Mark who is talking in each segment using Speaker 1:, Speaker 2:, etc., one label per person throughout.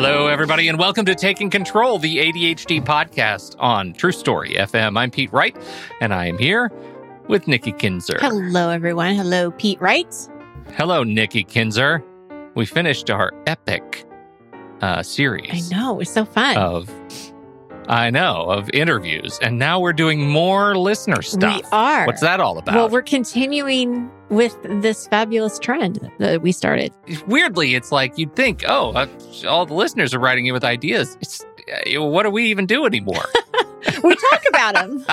Speaker 1: Hello, everybody, and welcome to Taking Control, the ADHD podcast on True Story FM. I'm Pete Wright, and I am here with Nikki Kinzer.
Speaker 2: Hello, everyone. Hello, Pete Wright.
Speaker 1: Hello, Nikki Kinzer. We finished our epic uh, series.
Speaker 2: I know. It's so fun.
Speaker 1: Of, I know, of interviews. And now we're doing more listener stuff.
Speaker 2: We are.
Speaker 1: What's that all about?
Speaker 2: Well, we're continuing with this fabulous trend that we started.
Speaker 1: Weirdly, it's like you'd think, oh, uh, all the listeners are writing in with ideas. It's, uh, what do we even do anymore?
Speaker 2: we talk about them.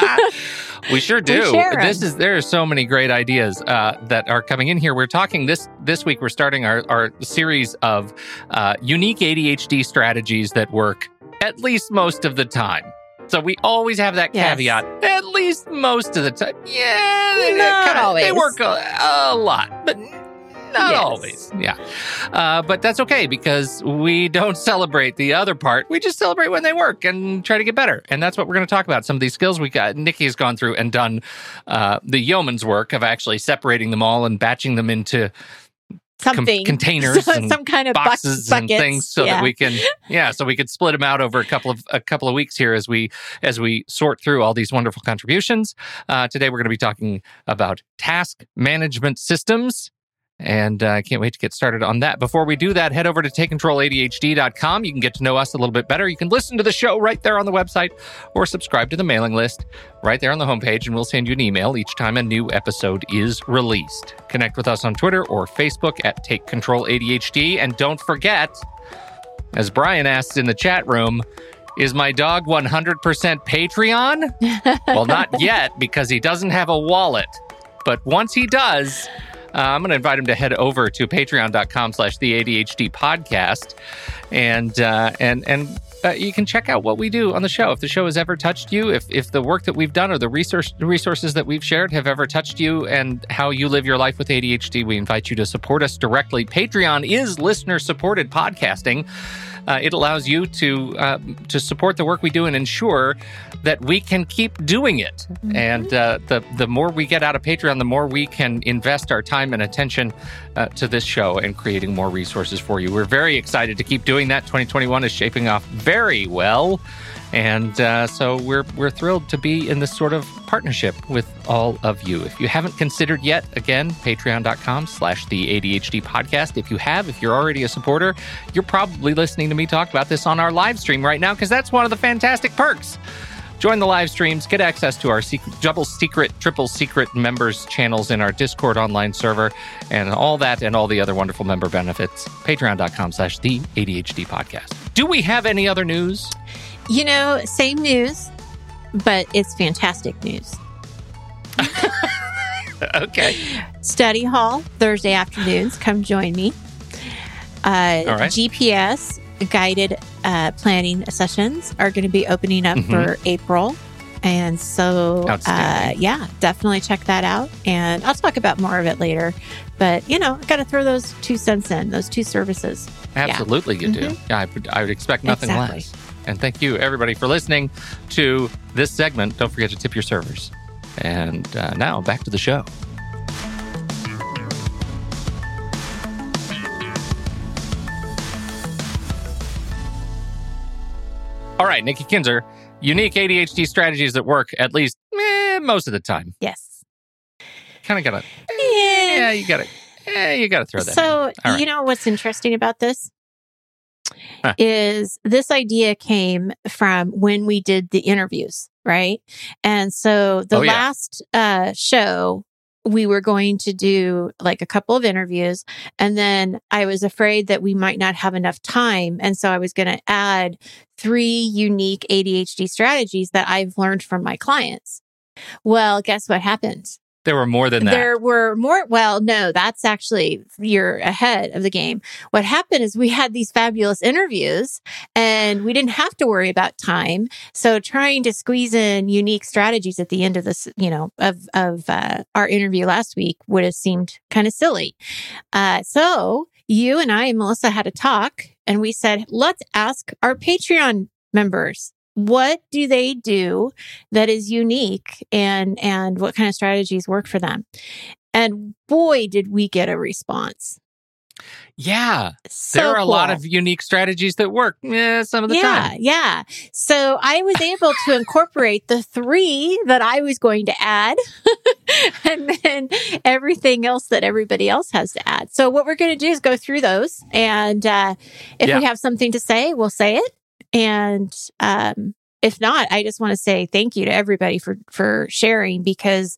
Speaker 1: we sure do.
Speaker 2: We
Speaker 1: this is there are so many great ideas uh, that are coming in here. We're talking this this week. We're starting our our series of uh, unique ADHD strategies that work at least most of the time. So we always have that
Speaker 2: Yes.
Speaker 1: caveat. At least most of the time. Yeah, they,
Speaker 2: Not
Speaker 1: kinda- They work a, a lot, but not
Speaker 2: Yes.
Speaker 1: always. Yeah. Uh, but that's okay because we don't celebrate the other part. We just celebrate when they work and try to get better. And that's what we're going to talk about. Some of these skills we got. Nikki has gone through and done uh, the yeoman's work of actually separating them all and batching them into com-
Speaker 2: Something.
Speaker 1: containers and
Speaker 2: some kind of
Speaker 1: boxes and things so
Speaker 2: yeah.
Speaker 1: that we can yeah so we could split them out over a couple of a couple of weeks here as we as we sort through all these wonderful contributions uh, today we're going to be talking about task management systems and uh, I can't wait to get started on that. Before we do that, head over to takecontroladhd.com. You can get to know us a little bit better. You can listen to the show right there on the website or subscribe to the mailing list right there on the homepage, and we'll send you an email each time a new episode is released. Connect with us on Twitter or Facebook at Take Control ADHD. And don't forget, as Brian asked in the chat room, is my dog 100% Patreon? well, not yet because he doesn't have a wallet. But once he does, uh, I'm going to invite him to head over to patreon.com slash the ADHD podcast. And, uh, and, and, uh, you can check out what we do on the show. If the show has ever touched you, if, if the work that we've done or the resource, resources that we've shared have ever touched you and how you live your life with ADHD, we invite you to support us directly. Patreon is listener supported podcasting. Uh, it allows you to uh, to support the work we do and ensure that we can keep doing it. And uh, the the more we get out of Patreon, the more we can invest our time and attention uh, to this show and creating more resources for you. We're very excited to keep doing that. 2021 is shaping off very well. And uh, so we're we're thrilled to be in this sort of partnership with all of you. If you haven't considered yet, again, patreon.com slash the ADHD podcast. If you have, if you're already a supporter, you're probably listening to me talk about this on our live stream right now because that's one of the fantastic perks. Join the live streams, get access to our secret, double secret, triple secret members channels in our Discord online server, and all that and all the other wonderful member benefits. Patreon.com slash the ADHD podcast. Do we have any other news?
Speaker 2: You know, same news, but it's fantastic news.
Speaker 1: okay.
Speaker 2: Study hall Thursday afternoons. Come join me. Uh,
Speaker 1: All right.
Speaker 2: GPS guided uh, planning sessions are going to be opening up
Speaker 1: Mhm.
Speaker 2: for April. And so, uh, yeah, definitely check that out. And I'll talk about more of it later. But, you know, I got to throw those two cents in, those two services.
Speaker 1: Absolutely, you do. Yeah, I, would- I would expect nothing
Speaker 2: Exactly.
Speaker 1: less. And thank you, everybody, for listening to this segment. Don't forget to tip your servers. And uh, now back to the show. All right, Nikki Kinzer, unique ADHD strategies that work at least eh, most of the time.
Speaker 2: Yes.
Speaker 1: Kind of gotta, yeah, you gotta, eh, you gotta throw that.
Speaker 2: So,
Speaker 1: right.
Speaker 2: you know what's interesting about this
Speaker 1: Huh.
Speaker 2: is this idea came from when we did the interviews, right? And so the
Speaker 1: Oh, yeah.
Speaker 2: last uh, show, we were going to do like a couple of interviews, and then I was afraid that we might not have enough time, and so I was going to add three unique ADHD strategies that I've learned from my clients. Well, guess what happened?
Speaker 1: There were more than that.
Speaker 2: There were more. Well, no, that's actually you're ahead of the game. What happened is we had these fabulous interviews and we didn't have to worry about time. So trying to squeeze in unique strategies at the end of this, you know, of, of uh, our interview last week would have seemed kind of silly. Uh, so you and I and Melissa had a talk and we said, let's ask our Patreon members what do they do that is unique and and what kind of strategies work for them and boy did we get a response
Speaker 1: Yeah.
Speaker 2: So
Speaker 1: there are a lot of unique strategies that work yeah, some of the
Speaker 2: yeah,
Speaker 1: time.
Speaker 2: yeah. So I was able to incorporate the three that I was going to add and then everything else that everybody else has to add. So what we're going to do is go through those. And uh, if
Speaker 1: Yeah.
Speaker 2: we have something to say, we'll say it. And um, if not, I just want to say thank you to everybody for, for sharing because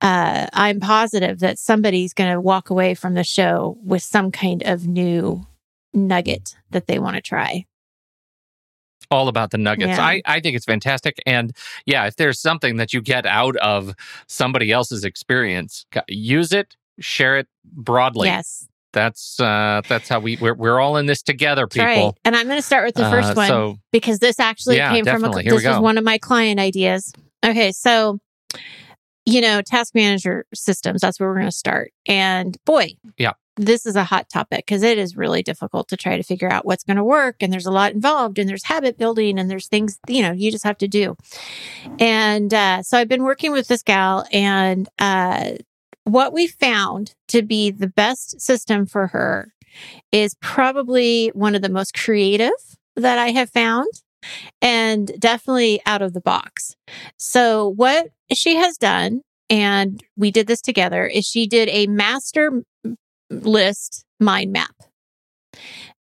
Speaker 2: uh, I'm positive that somebody's going to walk away from the show with some kind of new nugget that they want to try.
Speaker 1: All about the nuggets.
Speaker 2: Yeah.
Speaker 1: I, I think it's fantastic. And yeah, if there's something that you get out of somebody else's experience, use it, share it broadly.
Speaker 2: Yes.
Speaker 1: That's uh that's how we we're, we're all in this together,
Speaker 2: That's right.
Speaker 1: people.
Speaker 2: And I'm going to start with the first
Speaker 1: Uh,
Speaker 2: one
Speaker 1: So
Speaker 2: because this actually
Speaker 1: Yeah,
Speaker 2: came from a.
Speaker 1: Here
Speaker 2: this was one of my client ideas. Okay, so you know, task manager systems, that's where we're going to start. And boy,
Speaker 1: Yeah.
Speaker 2: This is a hot topic because it is really difficult to try to figure out what's going to work and there's a lot involved and there's habit building and there's things, you know, you just have to do. And uh, so I've been working with this gal and uh, what we found to be the best system for her is probably one of the most creative that I have found and definitely out of the box. So, what she has done, and we did this together, is she did a master list mind map.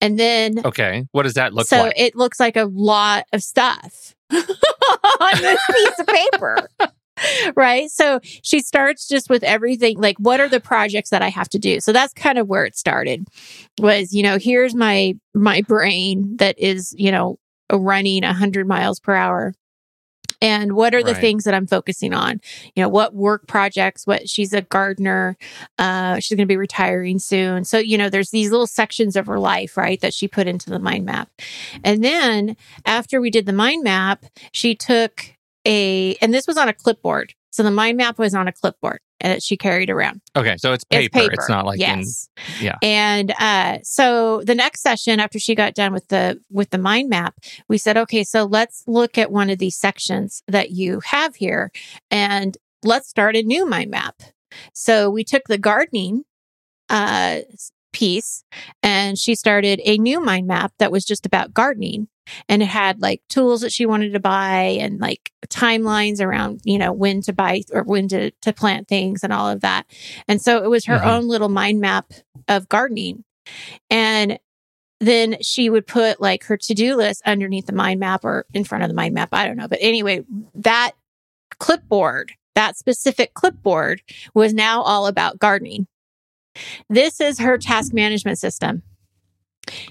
Speaker 2: And then,
Speaker 1: okay. What does that look
Speaker 2: so
Speaker 1: like?
Speaker 2: So it looks like a lot of stuff on this piece of paper. Right. So she starts just with everything like, what are the projects that I have to do? So that's kind of where it started was, you know, here's my, my brain that is, you know, running a hundred miles per hour. And what are the
Speaker 1: Right.
Speaker 2: things that I'm focusing on? You know, what work projects, what she's a gardener. Uh, she's going to be retiring soon. So, you know, there's these little sections of her life, right, that she put into the mind map. And then after we did the mind map, she took a, and this was on a clipboard. So the mind map was on a clipboard that she carried around.
Speaker 1: okay, so it's paper.
Speaker 2: It's
Speaker 1: It's, not like in
Speaker 2: yes.
Speaker 1: yeah.
Speaker 2: And uh, so the next session after she got done with the with the mind map, we said, okay, so let's look at one of these sections that you have here, and let's start a new mind map. So we took the gardening uh, piece, and she started a new mind map that was just about gardening. And it had like tools that she wanted to buy and like timelines around, you know, when to buy or when to, to plant things and all of that. And so it was her
Speaker 1: Mhm.
Speaker 2: own little mind map of gardening. And then she would put like her to do list underneath the mind map or in front of the mind map. I don't know. But anyway, that clipboard, that specific clipboard was now all about gardening. This is her task management system.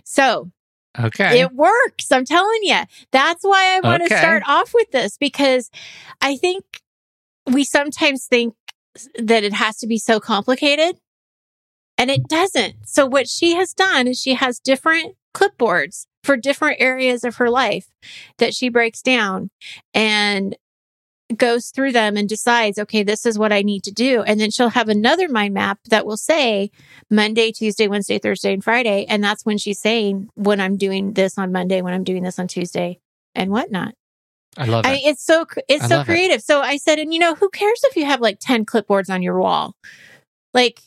Speaker 2: So
Speaker 1: Okay.
Speaker 2: it works. I'm telling you. That's why I want to
Speaker 1: Okay.
Speaker 2: start off with this because I think we sometimes think that it has to be so complicated and it doesn't. So what she has done is she has different clipboards for different areas of her life that she breaks down and goes through them and decides, okay, this is what I need to do. And then she'll have another mind map that will say Monday, Tuesday, Wednesday, Thursday, and Friday. And that's when she's saying when I'm doing this on Monday, when I'm doing this on Tuesday, and whatnot.
Speaker 1: I love it.
Speaker 2: I mean, it's so it's
Speaker 1: I
Speaker 2: so
Speaker 1: love it.
Speaker 2: creative. So I said, and you know, who cares if you have like ten clipboards on your wall? Like,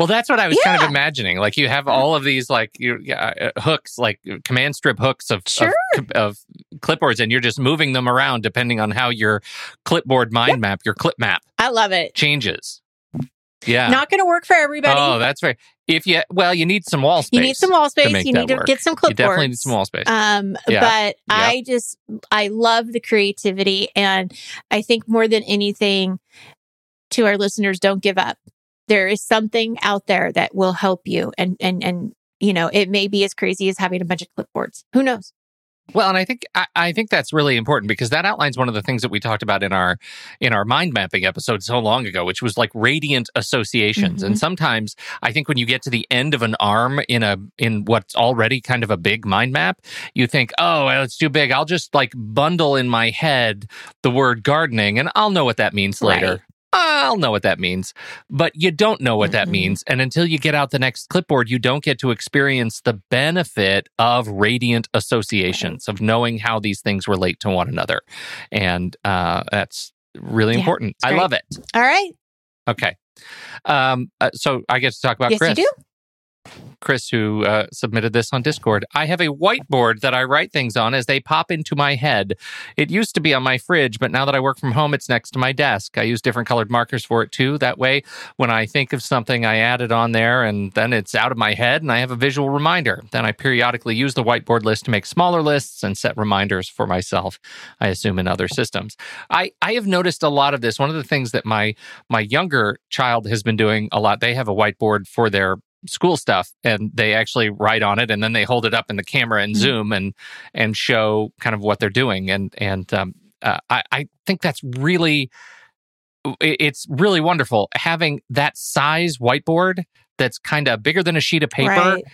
Speaker 1: Well, that's what I was kind of imagining. Like you have all of these like you, uh, hooks, like command strip hooks of,
Speaker 2: Sure.
Speaker 1: of of clipboards, and you're just moving them around depending on how your clipboard mind map, your clip map
Speaker 2: I love it.
Speaker 1: changes. Yeah.
Speaker 2: Not going to work for everybody.
Speaker 1: oh, that's right. If you well, you need some wall space.
Speaker 2: you need some wall space. You need to
Speaker 1: work.
Speaker 2: get some
Speaker 1: You
Speaker 2: clipboards.
Speaker 1: definitely need some wall space.
Speaker 2: Um,
Speaker 1: Yeah.
Speaker 2: but I just, I love the creativity. And I think more than anything to our listeners, don't give up. There is something out there that will help you. And, and, and, you know, it may be as crazy as having a bunch of clipboards. Who knows?
Speaker 1: Well, and I think I, I think that's really important because that outlines one of the things that we talked about in our in our mind mapping episode so long ago, which was like radiant associations.
Speaker 2: Mhm.
Speaker 1: And sometimes I think when you get to the end of an arm in a in what's already kind of a big mind map, you think, oh, well, it's too big. I'll just like bundle in my head the word gardening, and I'll know what that means later.
Speaker 2: Right.
Speaker 1: I'll know what that means. But you don't know what that means. And until you get out the next clipboard, you don't get to experience the benefit of radiant associations, of knowing how these things relate to one another. And uh, that's really
Speaker 2: Yeah,
Speaker 1: important. I love it.
Speaker 2: All right.
Speaker 1: Okay. Um, uh, so I get to talk about
Speaker 2: yes,
Speaker 1: Chris.
Speaker 2: you do.
Speaker 1: Chris, who uh, submitted this on Discord. I have a whiteboard that I write things on as they pop into my head. It used to be on my fridge, but now that I work from home, it's next to my desk. I use different colored markers for it too. That way, when I think of something, I add it on there and then it's out of my head and I have a visual reminder. Then I periodically use the whiteboard list to make smaller lists and set reminders for myself, I assume in other systems. I, I have noticed a lot of this. One of the things that my my younger child has been doing a lot, they have a whiteboard for their school stuff and they actually write on it and then they hold it up in the camera and
Speaker 2: Mhm.
Speaker 1: zoom and and show kind of what they're doing and and um, uh, I, I think that's really it's really wonderful having that size whiteboard that's kind of bigger than a sheet of paper
Speaker 2: Right.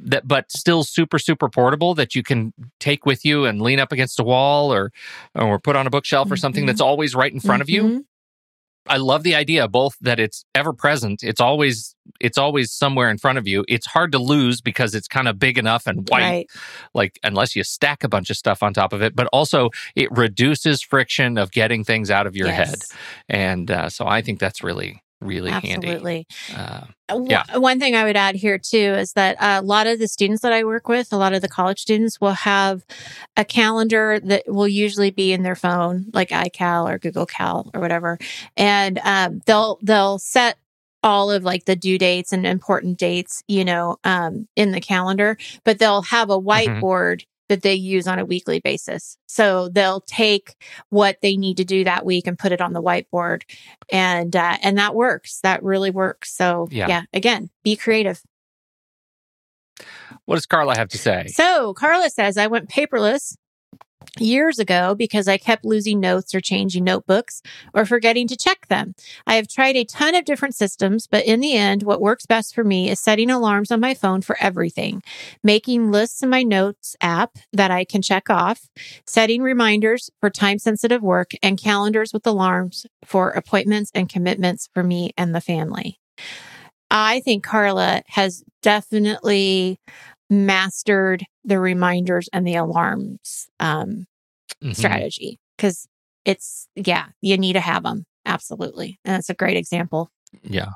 Speaker 1: that but still super super portable that you can take with you and lean up against a wall or or put on a bookshelf or something that's always right in front of you
Speaker 2: Mhm.
Speaker 1: I love the idea both that it's ever present. It's always it's always somewhere in front of you. It's hard to lose because it's kind of big enough and white,
Speaker 2: Right.
Speaker 1: like unless you stack a bunch of stuff on top of it. But also it reduces friction of getting things out of your head, and uh, so I think that's really really handy.
Speaker 2: Absolutely.
Speaker 1: Uh,
Speaker 2: Uh,
Speaker 1: Yeah.
Speaker 2: One thing I would add here too is that a lot of the students that I work with, a lot of the college students will have a calendar that will usually be in their phone, like iCal or Google Cal or whatever, and um, they'll they'll set all of like the due dates and important dates, you know, um, in the calendar, but they'll have a whiteboard that they use on a weekly basis. So they'll take what they need to do that week and put it on the whiteboard and uh, and that works. That really works. So
Speaker 1: Yeah.
Speaker 2: yeah, again, be creative.
Speaker 1: what does Carla have to say?
Speaker 2: So Carla says I went paperless years ago because I kept losing notes or changing notebooks or forgetting to check them. I have tried a ton of different systems, but in the end, what works best for me is setting alarms on my phone for everything, making lists in my notes app that I can check off, setting reminders for time sensitive work, and calendars with alarms for appointments and commitments for me and the family. I think Carla has definitely mastered the reminders and the alarms um,
Speaker 1: Mhm.
Speaker 2: strategy because it's yeah you need to have them absolutely and that's a great example
Speaker 1: Yeah.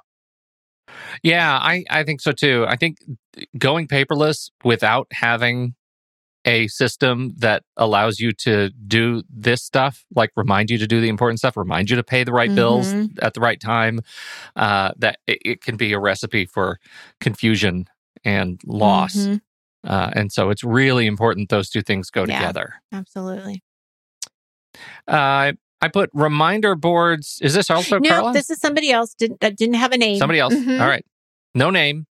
Speaker 1: Yeah, I, I think so too. I think going paperless without having a system that allows you to do this stuff, like remind you to do the important stuff, remind you to pay the right bills
Speaker 2: Mhm.
Speaker 1: at the right time, uh, that it, it can be a recipe for confusion and loss.
Speaker 2: Mhm.
Speaker 1: Uh, and so it's really important those two things go
Speaker 2: Yeah.
Speaker 1: together.
Speaker 2: absolutely
Speaker 1: Uh, I put reminder boards. Is this also
Speaker 2: no
Speaker 1: Carla?
Speaker 2: this is somebody else didn't that didn't have a name
Speaker 1: Somebody else.
Speaker 2: Mhm.
Speaker 1: All right. No name.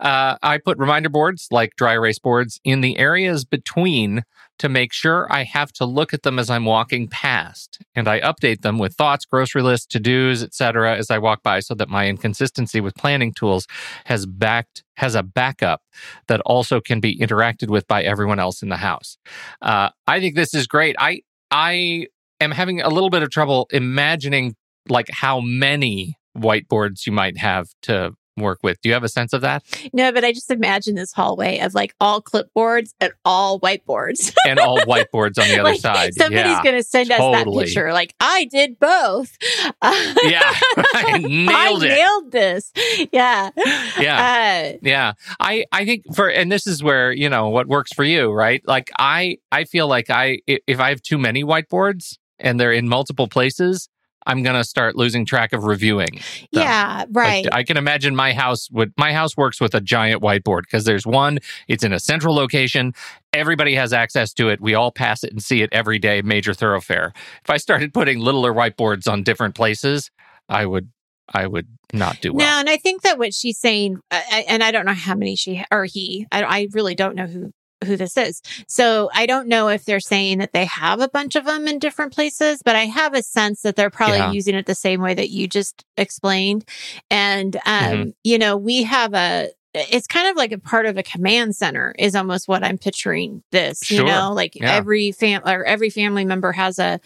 Speaker 1: Uh, I put reminder boards like dry erase boards in the areas between to make sure I have to look at them as I'm walking past, and I update them with thoughts, grocery lists, to dos, etc. as I walk by, so that my inconsistency with planning tools has backed has a backup that also can be interacted with by everyone else in the house. Uh, I think this is great. I I am having a little bit of trouble imagining like how many whiteboards you might have to work with. Do you have a sense of that?
Speaker 2: no but i just imagine this hallway of like all clipboards and all whiteboards
Speaker 1: And all whiteboards on the other
Speaker 2: like
Speaker 1: side.
Speaker 2: somebody's
Speaker 1: yeah.
Speaker 2: gonna send us that picture like i did both
Speaker 1: yeah. I nailed
Speaker 2: I
Speaker 1: it.
Speaker 2: nailed this yeah
Speaker 1: Yeah.
Speaker 2: uh,
Speaker 1: Yeah. I I think for and this is where, you know, what works for you, right? Like I I feel like i- if I have too many whiteboards and they're in multiple places, I'm going to start losing track of reviewing. them.
Speaker 2: yeah
Speaker 1: Like,
Speaker 2: right
Speaker 1: I can imagine my house would my house works with a giant whiteboard because there's one, it's in a central location. Everybody has access to it. We all pass it and see it every day, major thoroughfare. If I started putting littler whiteboards on different places, I would I would not do well.
Speaker 2: No, and I think that what she's saying, uh, and I don't know how many she or he, I, I really don't know who who this is. So I don't know if they're saying that they have a bunch of them in different places, but I have a sense that they're probably
Speaker 1: Yeah.
Speaker 2: using it the same way that you just explained. And um,
Speaker 1: Mm-hmm.
Speaker 2: you know, we have a. It's kind of like a part of a command center is almost what I'm picturing this, you know, like
Speaker 1: Yeah.
Speaker 2: every fam or every family member has a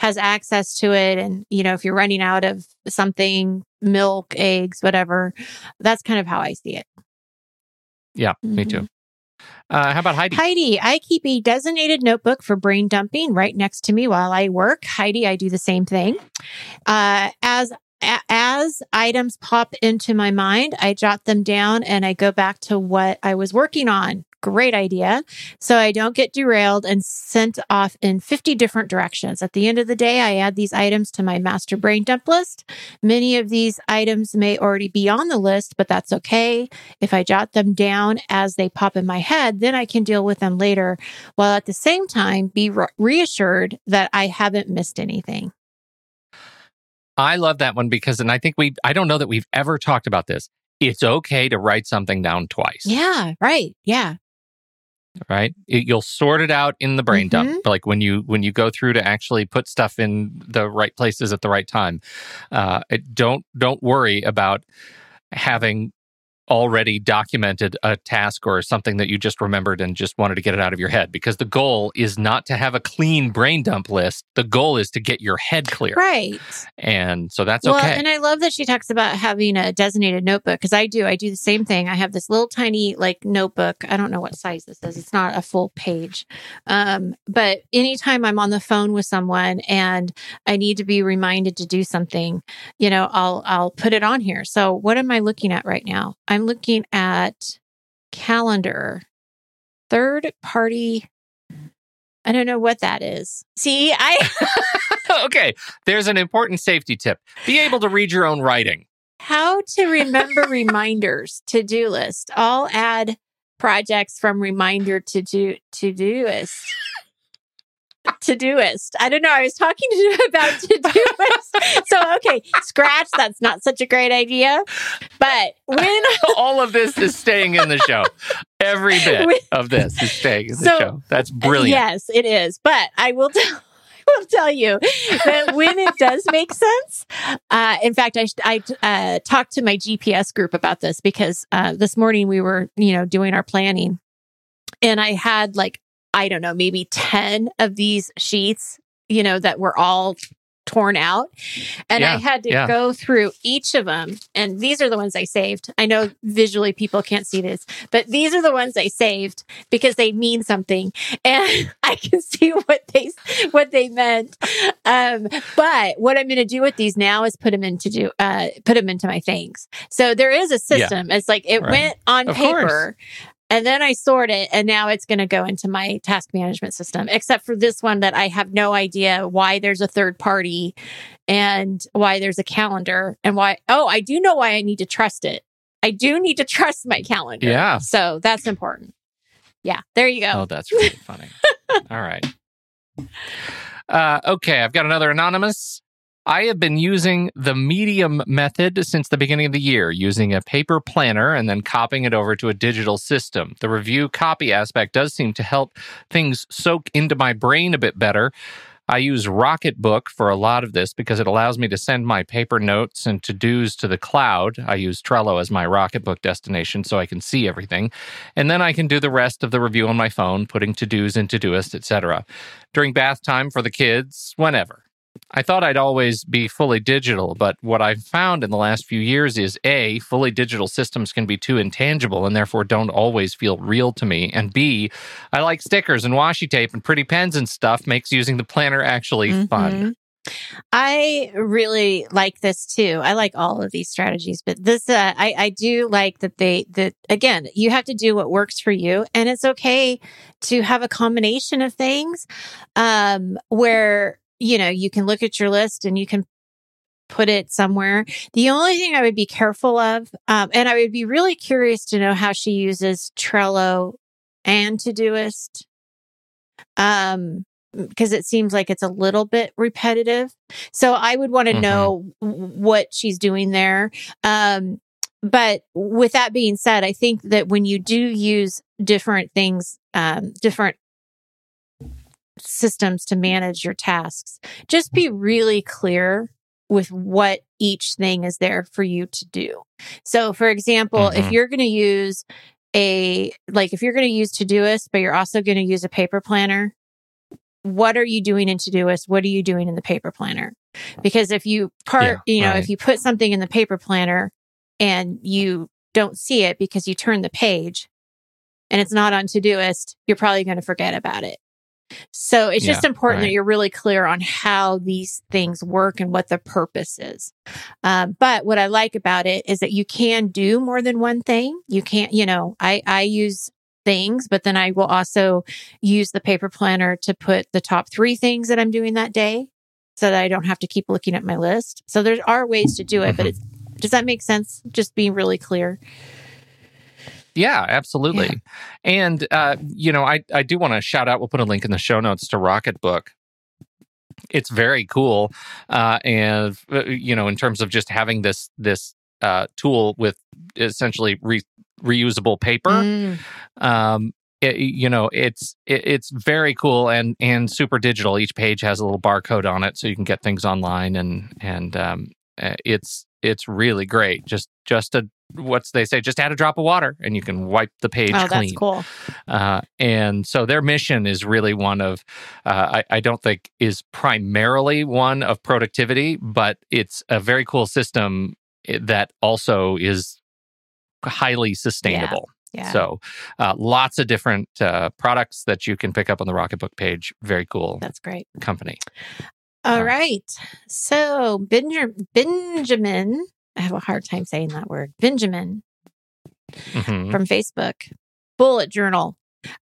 Speaker 2: has access to it. And, you know, if you're running out of something, milk, eggs, whatever, that's kind of how I see it.
Speaker 1: Yeah, me
Speaker 2: Mhm.
Speaker 1: too. Uh, how about Heidi?
Speaker 2: Heidi, I keep a designated notebook for brain dumping right next to me while I work. Heidi, I do the same thing. Uh, as as items pop into my mind, I jot them down and I go back to what I was working on. Great idea. So I don't get derailed and sent off in 50 different directions. At the end of the day, I add these items to my master brain dump list. Many of these items may already be on the list, but that's okay. If I jot them down as they pop in my head, then I can deal with them later while at the same time be re- reassured that I haven't missed anything.
Speaker 1: I love that one because, and I think we, I don't know that we've ever talked about this. It's okay to write something down twice.
Speaker 2: Yeah, right. Yeah.
Speaker 1: Right. It, you'll sort it out in the brain
Speaker 2: Mm-hmm.
Speaker 1: dump, like when you when you go through to actually put stuff in the right places at the right time. Uh, it, don't don't worry about having already documented a task or something that you just remembered and just wanted to get it out of your head because the goal is not to have a clean brain dump list the goal is to get your head clear
Speaker 2: Right.
Speaker 1: and so that's
Speaker 2: well,
Speaker 1: okay
Speaker 2: and I love that she talks about having a designated notebook because I do. I do the same thing. I have this little tiny like notebook. I don't know what size this is. It's not a full page. Um, but anytime I'm on the phone with someone and I need to be reminded to do something, you know, I'll I'll put it on here. So what am I looking at right now? I'm looking at calendar, third party. I don't know what that is. See, I
Speaker 1: okay there's an important safety tip be able to read your own writing
Speaker 2: How to remember reminders to do list. I'll add projects from reminder to do Todoist. To doist. I don't know. I was talking to you about to doist. So okay, scratch. That's not such a great idea. But when
Speaker 1: all of this is staying in the show every bit
Speaker 2: With-
Speaker 1: of this is staying in the
Speaker 2: So,
Speaker 1: show that's brilliant
Speaker 2: Yes, it is. But I will tell. Will tell you that when it does make sense. Uh, in fact, I I uh, talked to my GPS group about this because uh, this morning we were you know doing our planning, and I had like I don't know maybe ten of these sheets you know that were all torn out and I had to
Speaker 1: yeah.
Speaker 2: go through each of them and these are the ones I saved. I know visually people can't see this, but these are the ones I saved because they mean something and I can see what they what they meant. Um, but what I'm going to do with these now is put them into do uh, put them into my things. So there is a system. It's like it
Speaker 1: Right.
Speaker 2: went on
Speaker 1: Of
Speaker 2: paper. And then I sort it, and now it's going to go into my task management system, except for this one that I have no idea why there's a third party and why there's a calendar and why. Oh, I do know why I need to trust it. I do need to trust my calendar.
Speaker 1: Yeah.
Speaker 2: So that's important. Yeah. There you go.
Speaker 1: Oh, that's really funny. All right. Uh, okay, I've got another anonymous. I have been using the medium method since the beginning of the year, using a paper planner and then copying it over to a digital system. The review copy aspect does seem to help things soak into my brain a bit better. I use Rocketbook for a lot of this because it allows me to send my paper notes and to dos to the cloud. I use Trello as my Rocketbook destination so I can see everything. And then I can do the rest of the review on my phone, putting to dos in Todoist, etc. During bath time for the kids, whenever. I thought I'd always be fully digital, but what I've found in the last few years is A, fully digital systems can be too intangible and therefore don't always feel real to me. And B, I like stickers and washi tape and pretty pens and stuff makes using the planner actually fun.
Speaker 2: Mhm. I really like this too. I like all of these strategies, but this, uh, I, I do like that they, that again, you have to do what works for you and it's okay to have a combination of things, um, where, you know, you can look at your list and you can put it somewhere. The only thing I would be careful of, um, and I would be really curious to know how she uses Trello and Todoist. Um, because it seems like it's a little bit repetitive. So I would want to
Speaker 1: Mhm.
Speaker 2: know what she's doing there. Um, but with that being said, I think that when you do use different things, um, different systems to manage your tasks, just be really clear with what each thing is there for you to do. So, for example, if
Speaker 1: Mhm.
Speaker 2: you're going to use a, like, if you're going to use Todoist, but you're also going to use a paper planner, what are you doing in Todoist? What are you doing in the paper planner? Because if you part,
Speaker 1: Yeah,
Speaker 2: you know,
Speaker 1: right.
Speaker 2: if you put something in the paper planner and you don't see it because you turn the page and it's not on Todoist, you're probably going to forget about it. So it's just
Speaker 1: Yeah,
Speaker 2: important that you're really clear on how these things work and what the purpose is. Um, but what I like about it is that you can do more than one thing. You can't, you know, I, I use things, but then I will also use the paper planner to put the top three things that I'm doing that day so that I don't have to keep looking at my list. So there are ways to do it, but it's, does that make sense? Just being really clear.
Speaker 1: Yeah, absolutely. And uh, you know, I I do want to shout out. We'll put a link in the show notes to Rocketbook. It's very cool, uh, and uh, you know, in terms of just having this this uh, tool with essentially re- reusable paper.
Speaker 2: Mm,
Speaker 1: Um, it, you know, it's it, it's very cool and and super digital. Each page has a little barcode on it, so you can get things online, and and um, uh, it's it's really great. Just just a what's they say, just add a drop of water, and you can wipe the page
Speaker 2: oh,
Speaker 1: clean.
Speaker 2: that's cool.
Speaker 1: Uh, and so their mission is really one of, uh, I, I don't think is primarily one of productivity, but it's a very cool system that also is highly sustainable.
Speaker 2: Yeah.
Speaker 1: So uh, lots of different uh, products that you can pick up on the Rocketbook page. Very cool
Speaker 2: that's great.
Speaker 1: company.
Speaker 2: All
Speaker 1: Uh.
Speaker 2: So Benja- Benjamin, I have a hard time saying that word. Benjamin
Speaker 1: Mhm.
Speaker 2: from Facebook, bullet journal.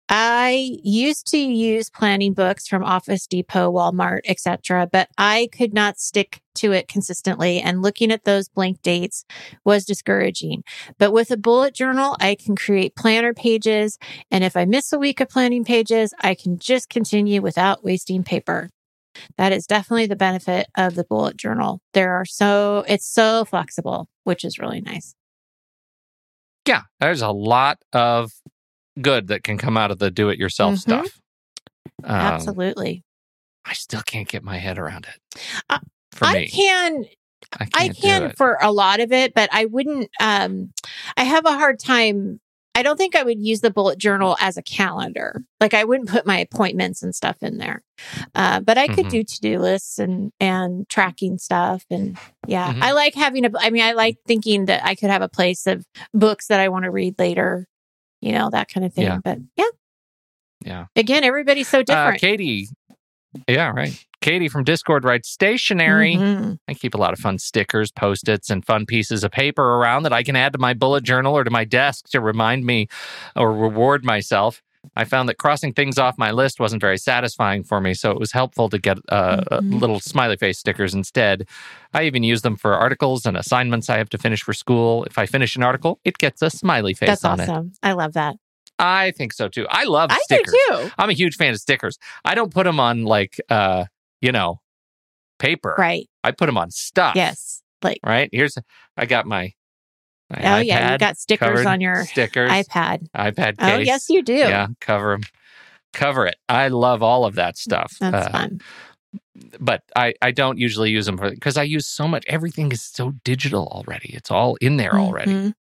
Speaker 2: I used to use planning books from Office Depot, Walmart, etc., but I could not stick to it consistently and looking at those blank dates was discouraging. But with a bullet journal, I can create planner pages and if I miss a week of planning pages, I can just continue without wasting paper. That is definitely the benefit of the bullet journal. There are so it's so flexible, which is really nice.
Speaker 1: Yeah, there's a lot of good that can come out of the do-it-yourself
Speaker 2: Mhm.
Speaker 1: stuff. Um,
Speaker 2: Absolutely.
Speaker 1: I still can't get my head around it.
Speaker 2: Uh, I
Speaker 1: me,
Speaker 2: can
Speaker 1: I can't,
Speaker 2: I can for a lot of it, but I wouldn't um I have a hard time I don't think I would use the bullet journal as a calendar. Like I wouldn't put my appointments and stuff in there. Uh, but I could
Speaker 1: Mhm.
Speaker 2: do to-do lists and and tracking stuff and yeah.
Speaker 1: Mhm.
Speaker 2: I like having a I mean I like thinking that I could have a place of books that I want to read later, you know, that kind of thing.
Speaker 1: Yeah.
Speaker 2: But yeah,
Speaker 1: Yeah.
Speaker 2: again, everybody's so
Speaker 1: Uh,
Speaker 2: different.
Speaker 1: Katie, yeah, right. Katie from Discord writes stationery.
Speaker 2: Mhm.
Speaker 1: I keep a lot of fun stickers, post its, and fun pieces of paper around that I can add to my bullet journal or to my desk to remind me or reward myself. I found that crossing things off my list wasn't very satisfying for me, so it was helpful to get uh,
Speaker 2: Mhm.
Speaker 1: little smiley face stickers instead. I even use them for articles and assignments I have to finish for school. If I finish an article, it gets a smiley face
Speaker 2: That's
Speaker 1: on it.
Speaker 2: awesome. I love that.
Speaker 1: I think so too. I love
Speaker 2: I
Speaker 1: stickers.
Speaker 2: do too.
Speaker 1: I'm a huge fan of stickers. I don't put them on like uh, you know, paper.
Speaker 2: Right.
Speaker 1: I put them on stuff.
Speaker 2: Yes. Like
Speaker 1: Right. Here's I got my. my
Speaker 2: Oh yeah, you got stickers on your
Speaker 1: stickers.
Speaker 2: iPad.
Speaker 1: iPad case.
Speaker 2: Oh yes, you do.
Speaker 1: Yeah, cover 'em. Cover it. I love all of that stuff.
Speaker 2: That's
Speaker 1: Uh,
Speaker 2: fun.
Speaker 1: But I, I don't usually use them for because I use so much. Everything is so digital already. It's all in there already.
Speaker 2: Mhm.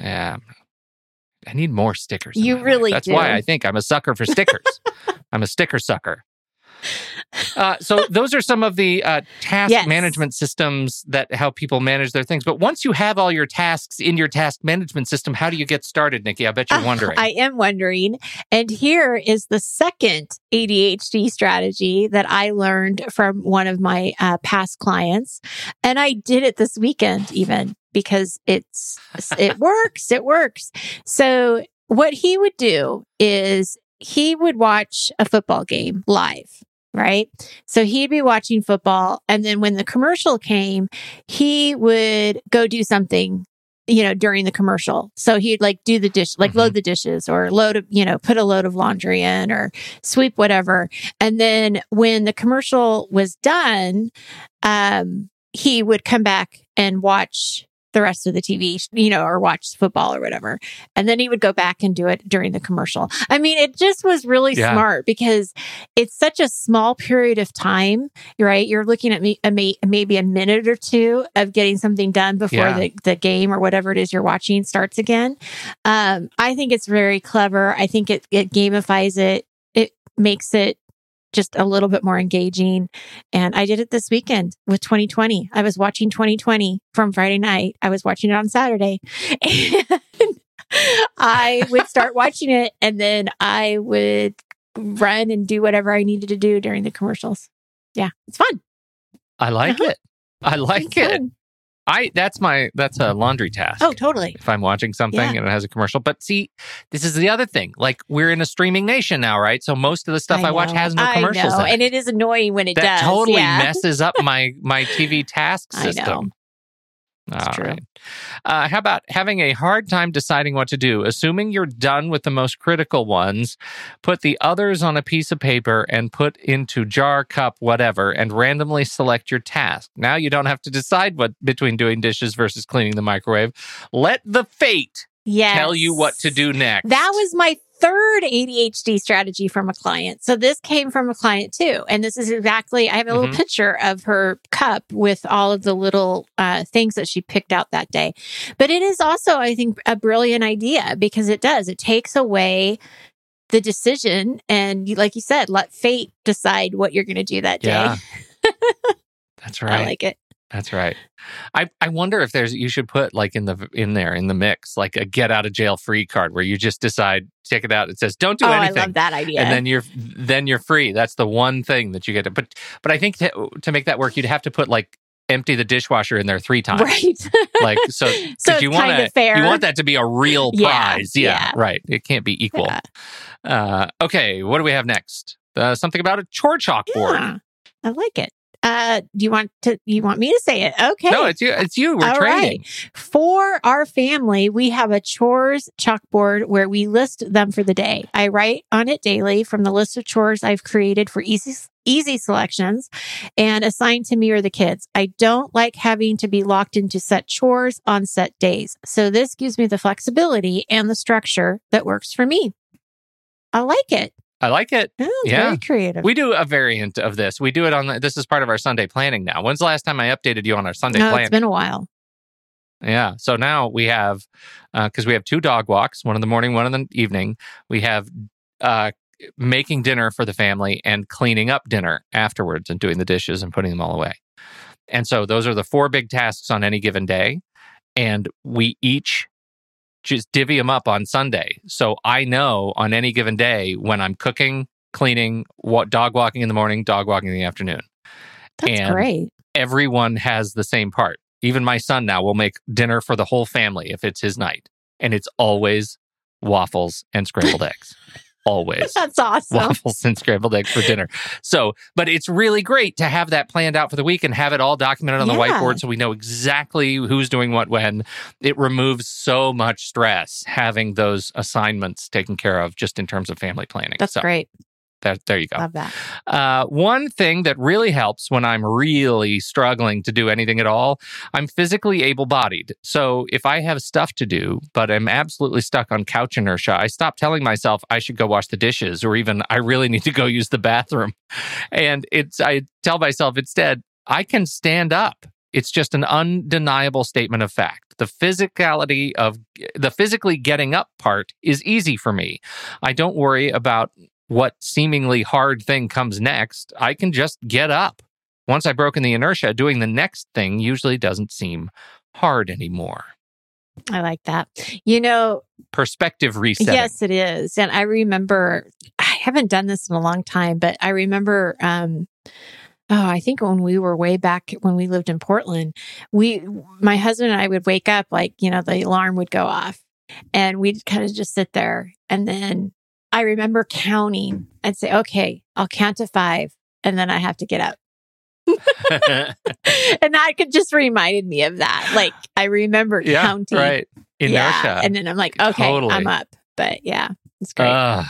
Speaker 1: Yeah. I need more stickers.
Speaker 2: You really
Speaker 1: That's
Speaker 2: do.
Speaker 1: why I think I'm a sucker for stickers. I'm a sticker sucker. Uh, so those are some of the uh, task
Speaker 2: Yes.
Speaker 1: management systems that help people manage their things. But once you have all your tasks in your task management system, how do you get started, Nikki? I bet you're
Speaker 2: Ah,
Speaker 1: wondering.
Speaker 2: I am wondering. And here is the second ADHD strategy that I learned from one of my uh, past clients. And I did it this weekend, even because it's, it works. It works. So what he would do is he would watch a football game live. Right. So he'd be watching football. And then when the commercial came, he would go do something you know, during the commercial. So he'd like do the dish, like
Speaker 1: Mhm.
Speaker 2: load the dishes or load, you know, put a load of laundry in or sweep whatever. And then when the commercial was done, um, he would come back and watch the rest of the TV, you know, or watch football or whatever. And then he would go back and do it during the commercial. I mean, it just was really
Speaker 1: Yeah.
Speaker 2: smart because it's such a small period of time, right? You're looking at me, may, maybe a minute or two of getting something done before
Speaker 1: Yeah.
Speaker 2: the, the game or whatever it is you're watching starts again. Um, I think it's very clever. I think it, it gamifies it. It makes it just a little bit more engaging. And I did it this weekend with 2020. I was watching 2020 from Friday night. I was watching it on Saturday. And I would start watching it and then I would run and do whatever I needed to do during the commercials. Yeah, it's fun.
Speaker 1: I like
Speaker 2: Uh-huh.
Speaker 1: it. I like
Speaker 2: It's
Speaker 1: it.
Speaker 2: fun.
Speaker 1: I that's my that's a laundry task.
Speaker 2: Oh, totally.
Speaker 1: if I'm watching something
Speaker 2: Yeah.
Speaker 1: and it has a commercial. But see, this is the other thing. Like we're in a streaming nation now, right? So most of the stuff I, watch has no
Speaker 2: I
Speaker 1: commercials.
Speaker 2: know,
Speaker 1: it.
Speaker 2: and it is annoying when it
Speaker 1: that
Speaker 2: does.
Speaker 1: totally
Speaker 2: yeah.
Speaker 1: messes up my my TV task
Speaker 2: I
Speaker 1: system.
Speaker 2: It's
Speaker 1: All
Speaker 2: true.
Speaker 1: right. Uh, how about having a hard time deciding what to do? Assuming you're done with the most critical ones, put the others on a piece of paper and put into jar, cup, whatever, and randomly select your task. Now you don't have to decide what between doing dishes versus cleaning the microwave. Let the fate
Speaker 2: Yes.
Speaker 1: tell you what to do next.
Speaker 2: That was my third ADHD strategy from a client. So this came from a client too. And this is exactly, I have a little
Speaker 1: Mhm.
Speaker 2: picture of her cup with all of the little uh, things that she picked out that day. But it is also, I think, a brilliant idea because it does, it takes away the decision. And you- like you said, let fate decide what you're going to do that day.
Speaker 1: Yeah. That's right.
Speaker 2: I like it.
Speaker 1: That's right. I, I wonder if there's you should put like in the in there in the mix like a get out of jail free card where you just decide take it out it says don't do
Speaker 2: oh,
Speaker 1: anything
Speaker 2: I love that idea.
Speaker 1: and then you're then you're free. That's the one thing that you get to but but I think to, to make that work you'd have to put like empty the dishwasher in there 3 times.
Speaker 2: right.
Speaker 1: Like so
Speaker 2: So
Speaker 1: you want you want that to be a real
Speaker 2: Yeah,
Speaker 1: prize. Yeah,
Speaker 2: yeah.
Speaker 1: right. It can't be equal.
Speaker 2: Yeah.
Speaker 1: Uh okay, what do we have next? Uh, something about a chore chalkboard.
Speaker 2: Yeah, I like it. Uh, do you want to? You want me to say it? Okay.
Speaker 1: No, it's you. It's you. We're
Speaker 2: All
Speaker 1: trading.
Speaker 2: right. For our family, we have a chores chalkboard where we list them for the day. I write on it daily from the list of chores I've created for easy easy selections and assigned to me or the kids. I don't like having to be locked into set chores on set days. So this gives me the flexibility and the structure that works for me. I like it.
Speaker 1: I like it.
Speaker 2: Oh, it's
Speaker 1: Yeah.
Speaker 2: Very creative.
Speaker 1: We do a variant of this. We do it on the, this is part of our Sunday planning now. When's the last time I updated you on our Sunday
Speaker 2: no,
Speaker 1: plan?
Speaker 2: it's been a while.
Speaker 1: yeah. So now we have because we have two dog walks, one in the morning, one in the evening. We have uh, making dinner for the family and cleaning up dinner afterwards and doing the dishes and putting them all away. And so those are the four big tasks on any given day, and we each just divvy them up on Sunday. So I know on any given day when I'm cooking, cleaning, what dog walking in the morning, dog walking in the afternoon.
Speaker 2: That's
Speaker 1: And-
Speaker 2: great.
Speaker 1: Everyone has the same part. Even my son now will make dinner for the whole family if it's his night, and it's always waffles and scrambled eggs. Always
Speaker 2: That's awesome.
Speaker 1: waffles and scrambled eggs for dinner. So, but it's really great to have that planned out for the week and have it all documented on the whiteboard so we know exactly who's doing what when. It removes so much stress having those assignments taken care of just in terms of family planning.
Speaker 2: That's
Speaker 1: so
Speaker 2: great.
Speaker 1: That, there you go.
Speaker 2: Love that.
Speaker 1: Uh, one thing that really helps when I'm really struggling to do anything at all, I'm physically able bodied. So if I have stuff to do, but I'm absolutely stuck on couch inertia, I stop telling myself I should go wash the dishes or even I really need to go use the bathroom. And it's, I tell myself instead, I can stand up. It's just an undeniable statement of fact. The physicality of the physically getting up part is easy for me. I don't worry about what seemingly hard thing comes next, I can just get up. Once I've broken the inertia, doing the next thing usually doesn't seem hard anymore.
Speaker 2: I like that. You know,
Speaker 1: Perspective resetting.
Speaker 2: yes, it is. And I remember, I haven't done this in a long time, but I remember, um, oh, I think when we were way back when we lived in Portland, we, my husband and I would wake up like, you know, the alarm would go off and we'd kind of just sit there. And then I remember counting mm. and say, okay, I'll count to five and then I have to get up. and that could just reminded me of that. Like I remember
Speaker 1: yeah,
Speaker 2: counting.
Speaker 1: right. Inertia.
Speaker 2: Yeah. And then I'm like, okay,
Speaker 1: Totally.
Speaker 2: I'm up. But yeah, it's great.
Speaker 1: Ugh,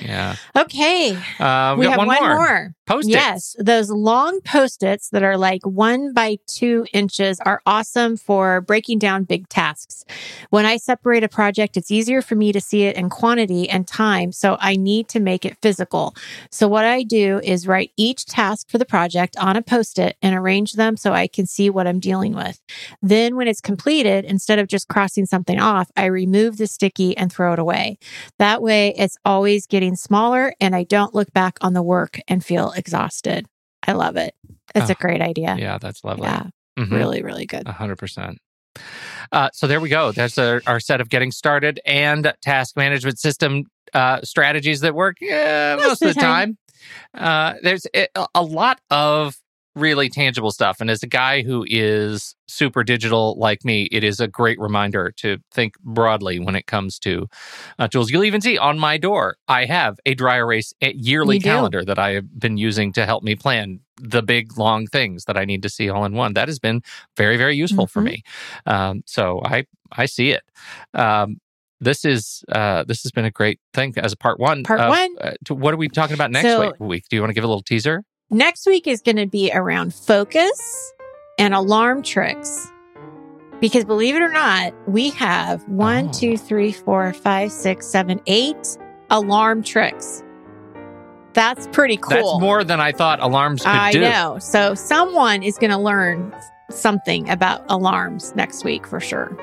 Speaker 1: yeah.
Speaker 2: okay.
Speaker 1: Uh, we,
Speaker 2: we have
Speaker 1: one,
Speaker 2: one,
Speaker 1: more.
Speaker 2: more.
Speaker 1: Post-its.
Speaker 2: Yes. Those long post its that are like one by two inches are awesome for breaking down big tasks. When I separate a project, it's easier for me to see it in quantity and time. So I need to make it physical. So what I do is write each task for the project on a post it and arrange them so I can see what I'm dealing with. Then when it's completed, instead of just crossing something off, I remove the sticky and throw it away. That way it's always getting smaller and I don't look back on the work and feel exhausted. I love it. It's a
Speaker 1: Oh,
Speaker 2: great idea.
Speaker 1: Yeah, that's lovely.
Speaker 2: Yeah,
Speaker 1: Mhm.
Speaker 2: really, really good.
Speaker 1: A hundred percent. Uh, so there we go. That's our, our set of getting started and task management system uh, strategies that work yeah, most, of the time. Uh, there's a, a lot of really tangible stuff. And as a guy who is super digital like me, it is a great reminder to think broadly when it comes to uh, tools. You'll even see on my door, I have a dry erase yearly calendar that I have been using to help me plan the big long things that I need to see all in one. That has been very, very useful mm-hmm. for me. Um, so I I see it. Um, this is uh, this has been a great thing as a part one.
Speaker 2: Part one.
Speaker 1: Uh, what are we talking about next so, week? Do you want to give a little teaser?
Speaker 2: Next week is going to be around focus and alarm tricks. Because believe it or not, we have one, oh. two, three, four, five, six, seven, eight alarm tricks. That's pretty cool.
Speaker 1: That's more than I thought alarms could
Speaker 2: I
Speaker 1: do.
Speaker 2: I know. So someone is going to learn something about alarms next week for sure.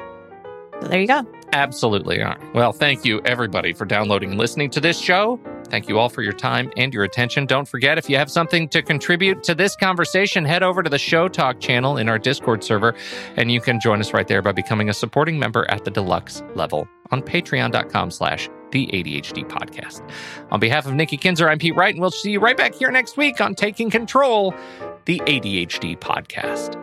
Speaker 2: So there you go.
Speaker 1: Absolutely. Well, thank you everybody for downloading and listening to this show. Thank you all for your time and your attention. Don't forget, if you have something to contribute to this conversation, head over to the Show Talk channel in our Discord server, and you can join us right there by becoming a supporting member at the deluxe level on patreon.com slash the ADHD podcast. On behalf of Nikki Kinzer, I'm Pete Wright, and we'll see you right back here next week on Taking Control, the ADHD podcast.